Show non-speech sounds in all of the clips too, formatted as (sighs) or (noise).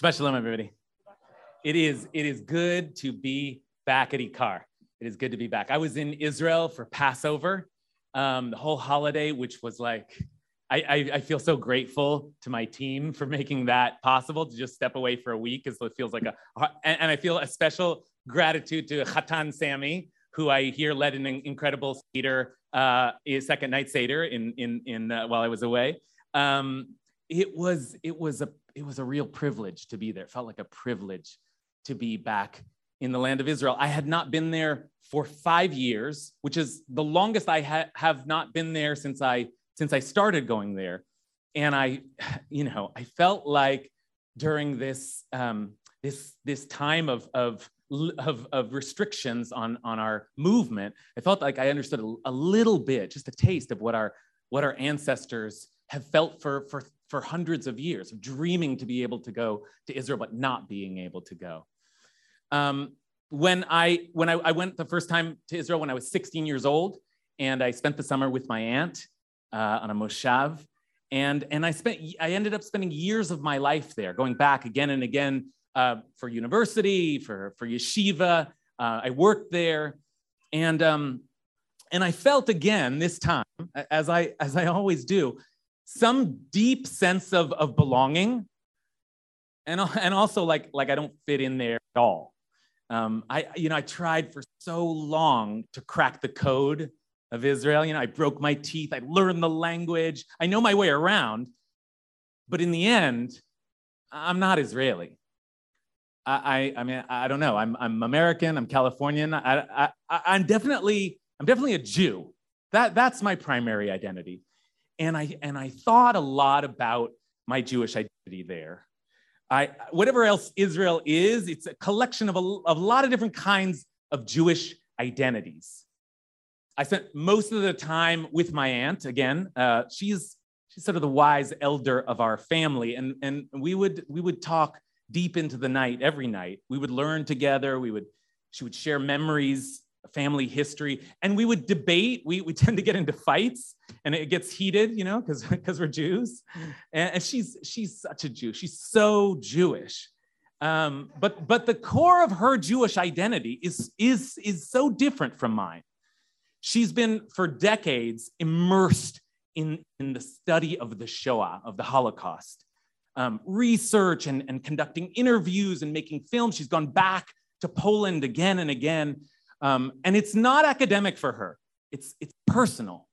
Shabbat shalom, everybody. It is, it is good to be back at Ikar. It is good to be back. I was in Israel for Passover, um, the whole holiday, which was like, I, I, I, feel so grateful to my team for making that possible to just step away for a week because it feels like a, and, and, I feel a special gratitude to Khatan Sammy, who I hear led an incredible Seder, uh, second night Seder in, in, in uh, while I was away. Um, it was, it was a it was a real privilege to be there. It felt like a privilege to be back in the land of Israel. I had not been there for five years, which is the longest I ha- have not been there since I since I started going there. And I, (sighs) you know, I felt like during this um, this this time of of of, of restrictions on on our movement, I felt like I understood a, a little bit, just a taste of what our what our ancestors have felt for for for hundreds of years, of dreaming to be able to go to Israel, but not being able to go. Um, when I when I, I, went the first time to Israel when I was 16 years old, and I spent the summer with my aunt uh, on a moshav, and and I spent I ended up spending years of my life there, going back again and again uh, for university, for for yeshiva. Uh, I worked there, and um, and I felt again this time, as I as I always do, some deep sense of, of belonging and, and also like, like I don't fit in there at all. Um, I, you know, I tried for so long to crack the code of Israel. You know, I broke my teeth, I learned the language, I know my way around, but in the end, I'm not Israeli. I, I, I mean, I don't know. I'm, I'm American. I'm Californian. I, I, I'm definitely, I'm definitely a Jew. That, that's my primary identity and I and I thought a lot about my Jewish identity there. I whatever else Israel is, it's a collection of a, of a lot of different kinds of Jewish identities. I spent most of the time with my aunt. Again, uh, she's she's sort of the wise elder of our family, and and we would we would talk deep into the night every night. We would learn together. We would she would share memories family history. And we would debate. We, we (laughs) tend to get into fights and it gets heated you know because because we're jews. And, and, she's she's such a jew. She's so jewish. Um, but but the core of her jewish identity is is is so different from mine. She's been for decades immersed in in the study of the shoah of the holocaust. Um, research and, and conducting interviews and making films. She's gone back to poland again and again um, and it's not academic for her, it's, it's personal.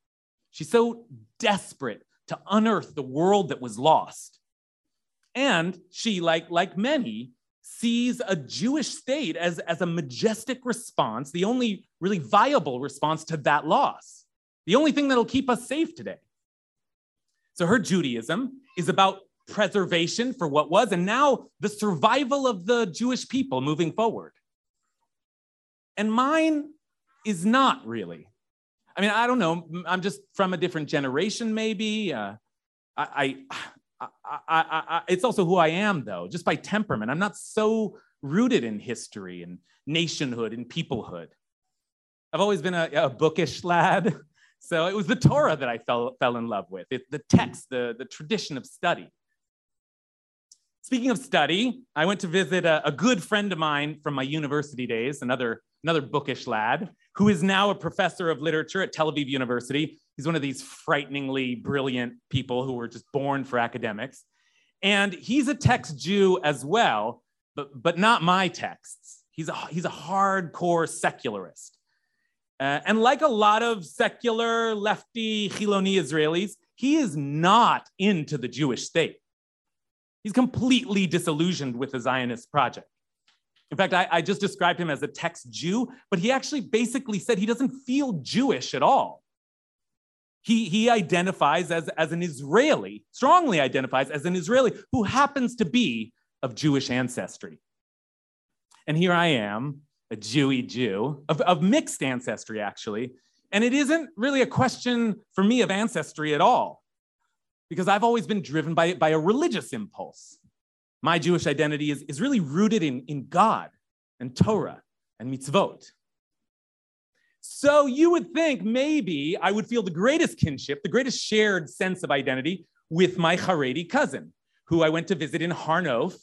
She's so desperate to unearth the world that was lost. And she, like, like many, sees a Jewish state as, as a majestic response, the only really viable response to that loss, the only thing that'll keep us safe today. So her Judaism is about preservation for what was, and now the survival of the Jewish people moving forward. And mine is not really. I mean, I don't know. I'm just from a different generation, maybe. Uh, I, I, I, I, it's also who I am, though, just by temperament. I'm not so rooted in history and nationhood and peoplehood. I've always been a, a bookish (laughs) lad. So it was the Torah that I fell, fell in love with, it, the text, the, the tradition of study. Speaking of study, I went to visit a, a good friend of mine from my university days, another another bookish lad, who is now a professor of literature at Tel Aviv University. He's one of these frighteningly brilliant people who were just born for academics. And he's a text Jew as well, but, but not my texts. He's a, he's a hardcore secularist. Uh, and like a lot of secular lefty Chiloni Israelis, he is not into the Jewish state. He's completely disillusioned with the Zionist project. In fact, I, I, just described him as a text Jew, but he actually basically said he doesn't feel Jewish at all. He, he identifies as, as an Israeli, strongly identifies as an Israeli who happens to be of Jewish ancestry. And here I am, a Jewy Jew, of, of mixed ancestry, actually. And it isn't really a question for me of ancestry at all, because I've always been driven by, by a religious impulse. My Jewish identity is, is really rooted in, in God and Torah and mitzvot. So you would think maybe I would feel the greatest kinship, the greatest shared sense of identity with my Haredi cousin, who I went to visit in Har Nof,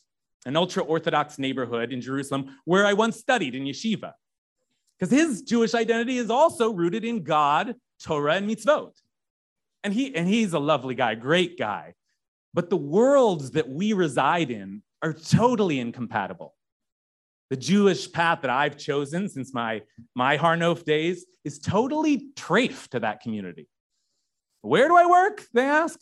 an ultra Orthodox neighborhood in Jerusalem where I once studied in yeshiva. Because his Jewish identity is also rooted in God, Torah, and mitzvot. And, he, and he's a lovely guy, great guy. But the worlds that we reside in are totally incompatible. The Jewish path that I've chosen since my, my Har Nof days is totally trafe to that community. Where do I work? They ask.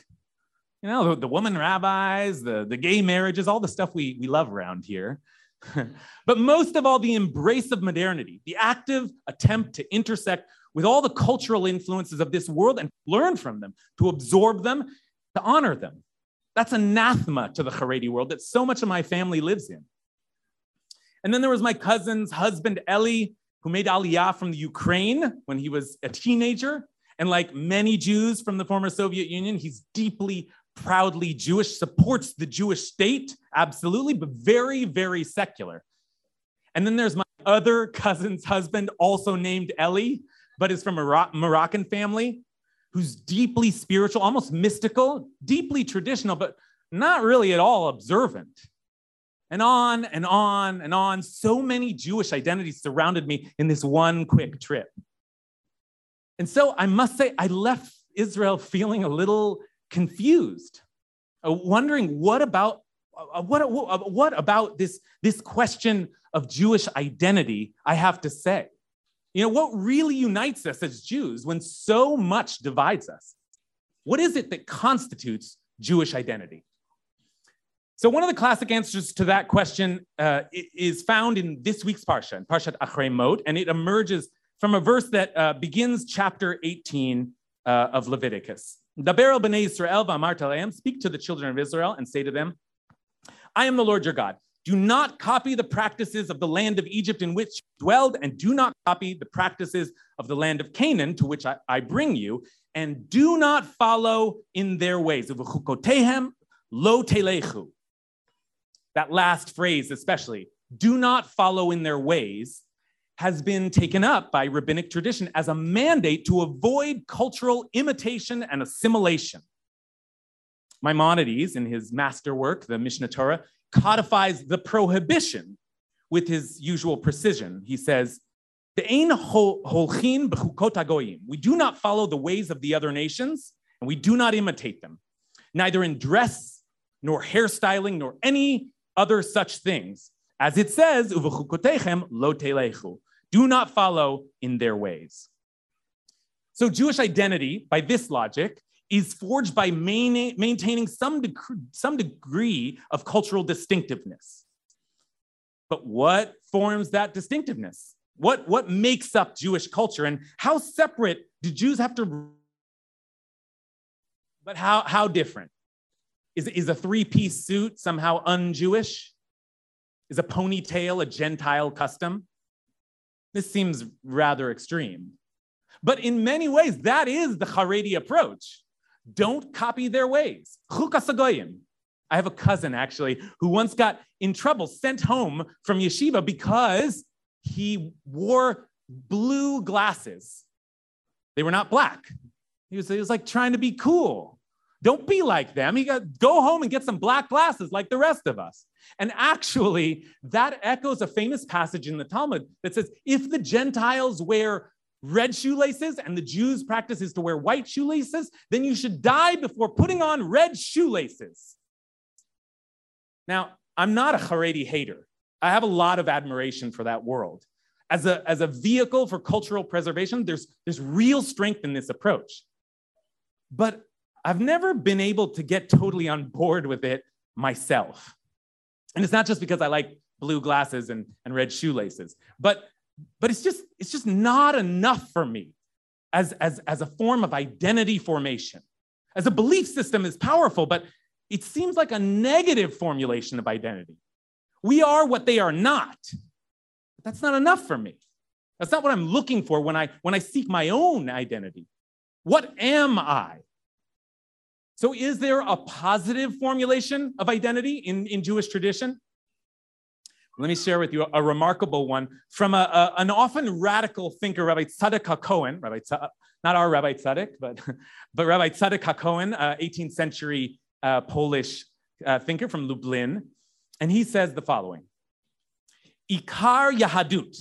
You know, the, the woman rabbis, the, the gay marriages, all the stuff we, we love around here. (laughs) but most of all, the embrace of modernity, the active attempt to intersect with all the cultural influences of this world and learn from them, to absorb them, to honor them. That's anathema to the Haredi world that so much of my family lives in. And then there was my cousin's husband, Eli, who made Aliyah from the Ukraine when he was a teenager. And like many Jews from the former Soviet Union, he's deeply, proudly Jewish, supports the Jewish state, absolutely, but very, very secular. And then there's my other cousin's husband, also named Eli, but is from a Moroccan family, who's deeply spiritual, almost mystical, deeply traditional, but not really at all observant and on and on and on. So many Jewish identities surrounded me in this one quick trip. And so I must say, I left Israel feeling a little confused, uh, wondering what about uh, what, uh, what about this, this question of Jewish identity I have to say? You know, what really unites us as Jews when so much divides us? What is it that constitutes Jewish identity? So one of the classic answers to that question uh, is found in this week's parsha, in Parshat Achrei Mot, and it emerges from a verse that uh, begins chapter 18 uh, of Leviticus. Daber el b'nei Israel v'amart speak to the children of Israel and say to them, I am the Lord your God. Do not copy the practices of the land of Egypt in which you dwelled, and do not copy the practices of the land of Canaan to which I, I bring you, and do not follow in their ways. That last phrase especially, do not follow in their ways, has been taken up by rabbinic tradition as a mandate to avoid cultural imitation and assimilation. Maimonides, in his masterwork, the Mishneh Torah, codifies the prohibition with his usual precision. He says, we do not follow the ways of the other nations, and we do not imitate them, neither in dress, nor hairstyling, nor any other such things. As it says, lo do not follow in their ways. So Jewish identity, by this logic, is forged by main, maintaining some, dec- some degree of cultural distinctiveness. But what forms that distinctiveness? What, what makes up Jewish culture? And how separate do Jews have to? But how, how different? Is, is a three piece suit somehow un Jewish? Is a ponytail a Gentile custom? This seems rather extreme. But in many ways, that is the Haredi approach. Don't copy their ways. I have a cousin actually who once got in trouble, sent home from yeshiva because he wore blue glasses. They were not black. He was, he was like trying to be cool. Don't be like them. You got go home and get some black glasses like the rest of us. And actually, that echoes a famous passage in the Talmud that says, if the Gentiles wear red shoelaces and the Jews' practice is to wear white shoelaces, then you should die before putting on red shoelaces. Now, I'm not a Haredi hater. I have a lot of admiration for that world. As a, as a vehicle for cultural preservation, there's, there's real strength in this approach. But I've never been able to get totally on board with it myself. And it's not just because I like blue glasses and, and red shoelaces, but, but it's just it's just not enough for me. as, as, as a form of identity formation. As a belief system is powerful, but it seems like a negative formulation of identity. We are what they are not. But that's not enough for me. That's not what I'm looking for when I, when I seek my own identity. What am I? So, is there a positive formulation of identity in, in Jewish tradition? Let me share with you a, remarkable one from a, a, an often radical thinker, Rabbi Tzadok HaKohen, Rabbi Tzadok, not our Rabbi Tzadok, but, (laughs) but Rabbi Tzadok HaKohen, uh, 18th century uh, Polish uh, thinker from Lublin. And he says the following Ikar Yahadut,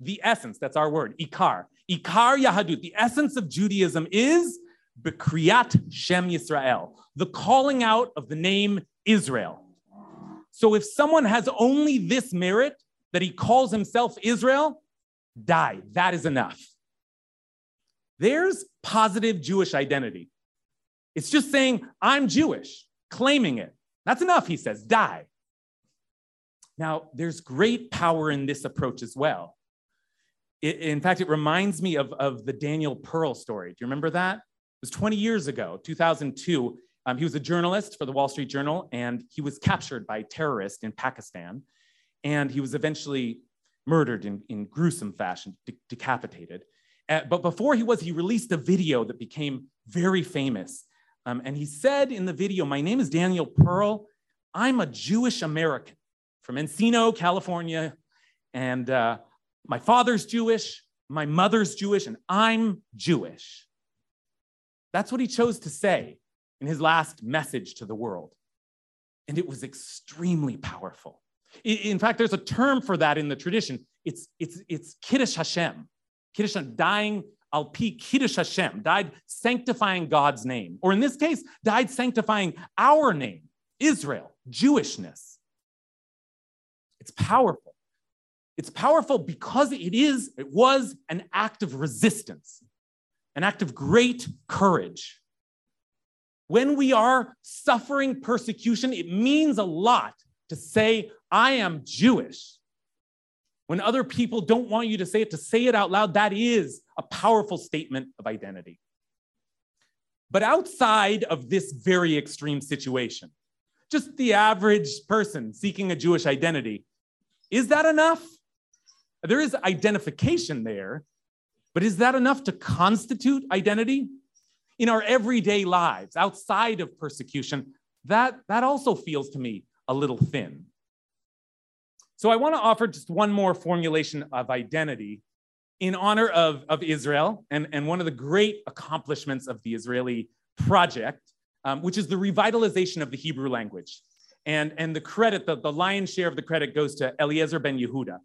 the essence, that's our word, Ikar. Ikar Yahadut, the essence of Judaism is Bekriyat Shem Yisrael, the calling out of the name Israel. So if someone has only this merit that he calls himself Israel, die. That is enough. There's positive Jewish identity. It's just saying, I'm Jewish, claiming it. That's enough, he says, die. Now, there's great power in this approach as well. It, in fact, it reminds me of, of the Daniel Pearl story. Do you remember that? It was 20 years ago, 2002. Um, he was a journalist for the Wall Street Journal, and he was captured by terrorists in Pakistan. And he was eventually murdered in, in gruesome fashion, de- decapitated. Uh, but before he was, he released a video that became very famous. Um, and he said in the video, My name is Daniel Pearl. I'm a Jewish American from Encino, California. And uh, my father's Jewish, my mother's Jewish, and I'm Jewish. That's what he chose to say in his last message to the world. And it was extremely powerful. In fact, there's a term for that in the tradition. It's, it's, it's Kiddush Hashem. Kiddush dying al pi Kiddush Hashem, died sanctifying God's name. Or in this case, died sanctifying our name, Israel, Jewishness. It's powerful. It's powerful because it is, it was an act of resistance, an act of great courage. When we are suffering persecution, it means a lot to say, I am Jewish. When other people don't want you to say it, to say it out loud, that is a powerful statement of identity. But outside of this very extreme situation, just the average person seeking a Jewish identity, is that enough? There is identification there, but is that enough to constitute identity? In our everyday lives outside of persecution, that, that also feels to me a little thin. So I want to offer just one more formulation of identity in honor of, of Israel and, and one of the great accomplishments of the Israeli project, um, which is the revitalization of the Hebrew language. And, and the credit, the, the lion's share of the credit goes to Eliezer ben Yehuda.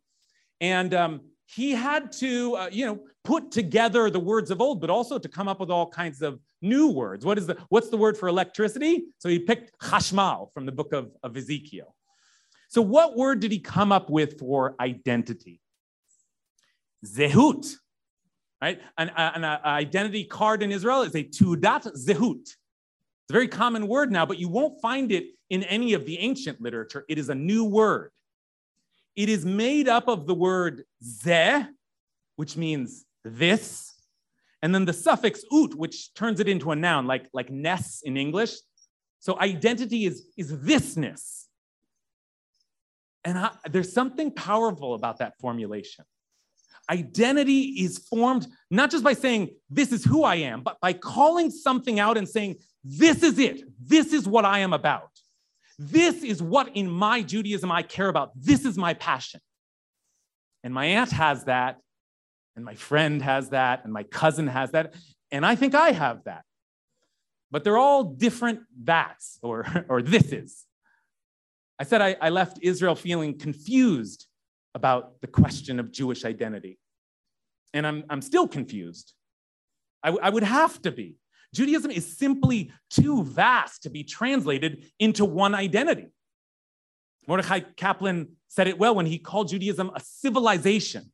And um, he had to, uh, you know, put together the words of old, but also to come up with all kinds of new words. What is the, what's the word for electricity? So he picked chashmal from the book of, of Ezekiel. So what word did he come up with for identity? Zehut, right? An, an, an identity card in Israel is a teudat zehut. It's a very common word now, but you won't find it in any of the ancient literature. It is a new word. It is made up of the word ze, which means this, and then the suffix ut, which turns it into a noun, like, like ness in English. So identity is, is thisness. And I, there's something powerful about that formulation. Identity is formed not just by saying, This is who I am, but by calling something out and saying, This is it. This is what I am about. This is what in my Judaism I care about. This is my passion. And my aunt has that, and my friend has that, and my cousin has that, and I think I have that. But they're all different that's or, (laughs) or this is. I said I, I left Israel feeling confused about the question of Jewish identity. And I'm, I'm still confused. I, I would have to be. Judaism is simply too vast to be translated into one identity. Mordecai Kaplan said it well when he called Judaism a civilization.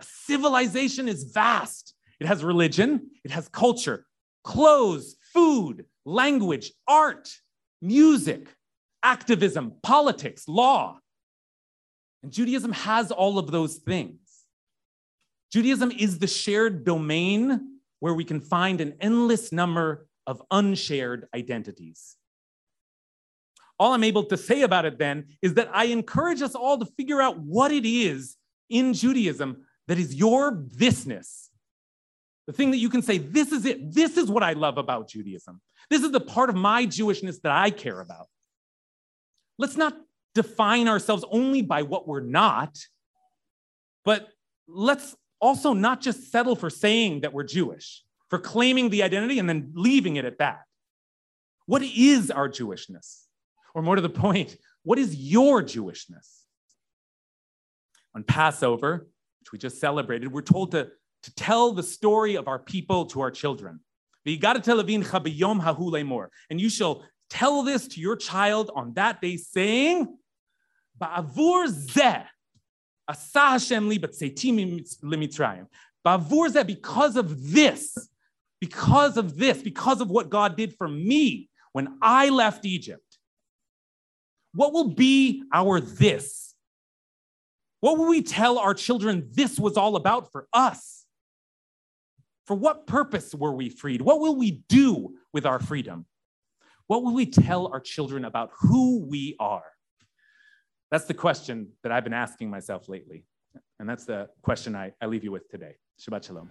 A civilization is vast. It has religion, it has culture, clothes, food, language, art, music, activism, politics, law. And Judaism has all of those things. Judaism is the shared domain where we can find an endless number of unshared identities. All I'm able to say about it then is that I encourage us all to figure out what it is in Judaism that is your thisness. The thing that you can say, this is it. This is what I love about Judaism. This is the part of my Jewishness that I care about. Let's not define ourselves only by what we're not, but let's also not just settle for saying that we're Jewish, for claiming the identity and then leaving it at that. What is our Jewishness? Or more to the point, what is your Jewishness? On Passover, which we just celebrated, we're told to, to tell the story of our people to our children. And you shall tell this to your child on that day, saying, Ba'avur zeh, asa Hashem li limitzrayim. Ba'avur zeh, because of this, because of this, because of what God did for me when I left Egypt. What will be our this? What will we tell our children this was all about for us? For what purpose were we freed? What will we do with our freedom? What will we tell our children about who we are? That's the question that I've been asking myself lately. And that's the question I, I leave you with today. Shabbat Shalom.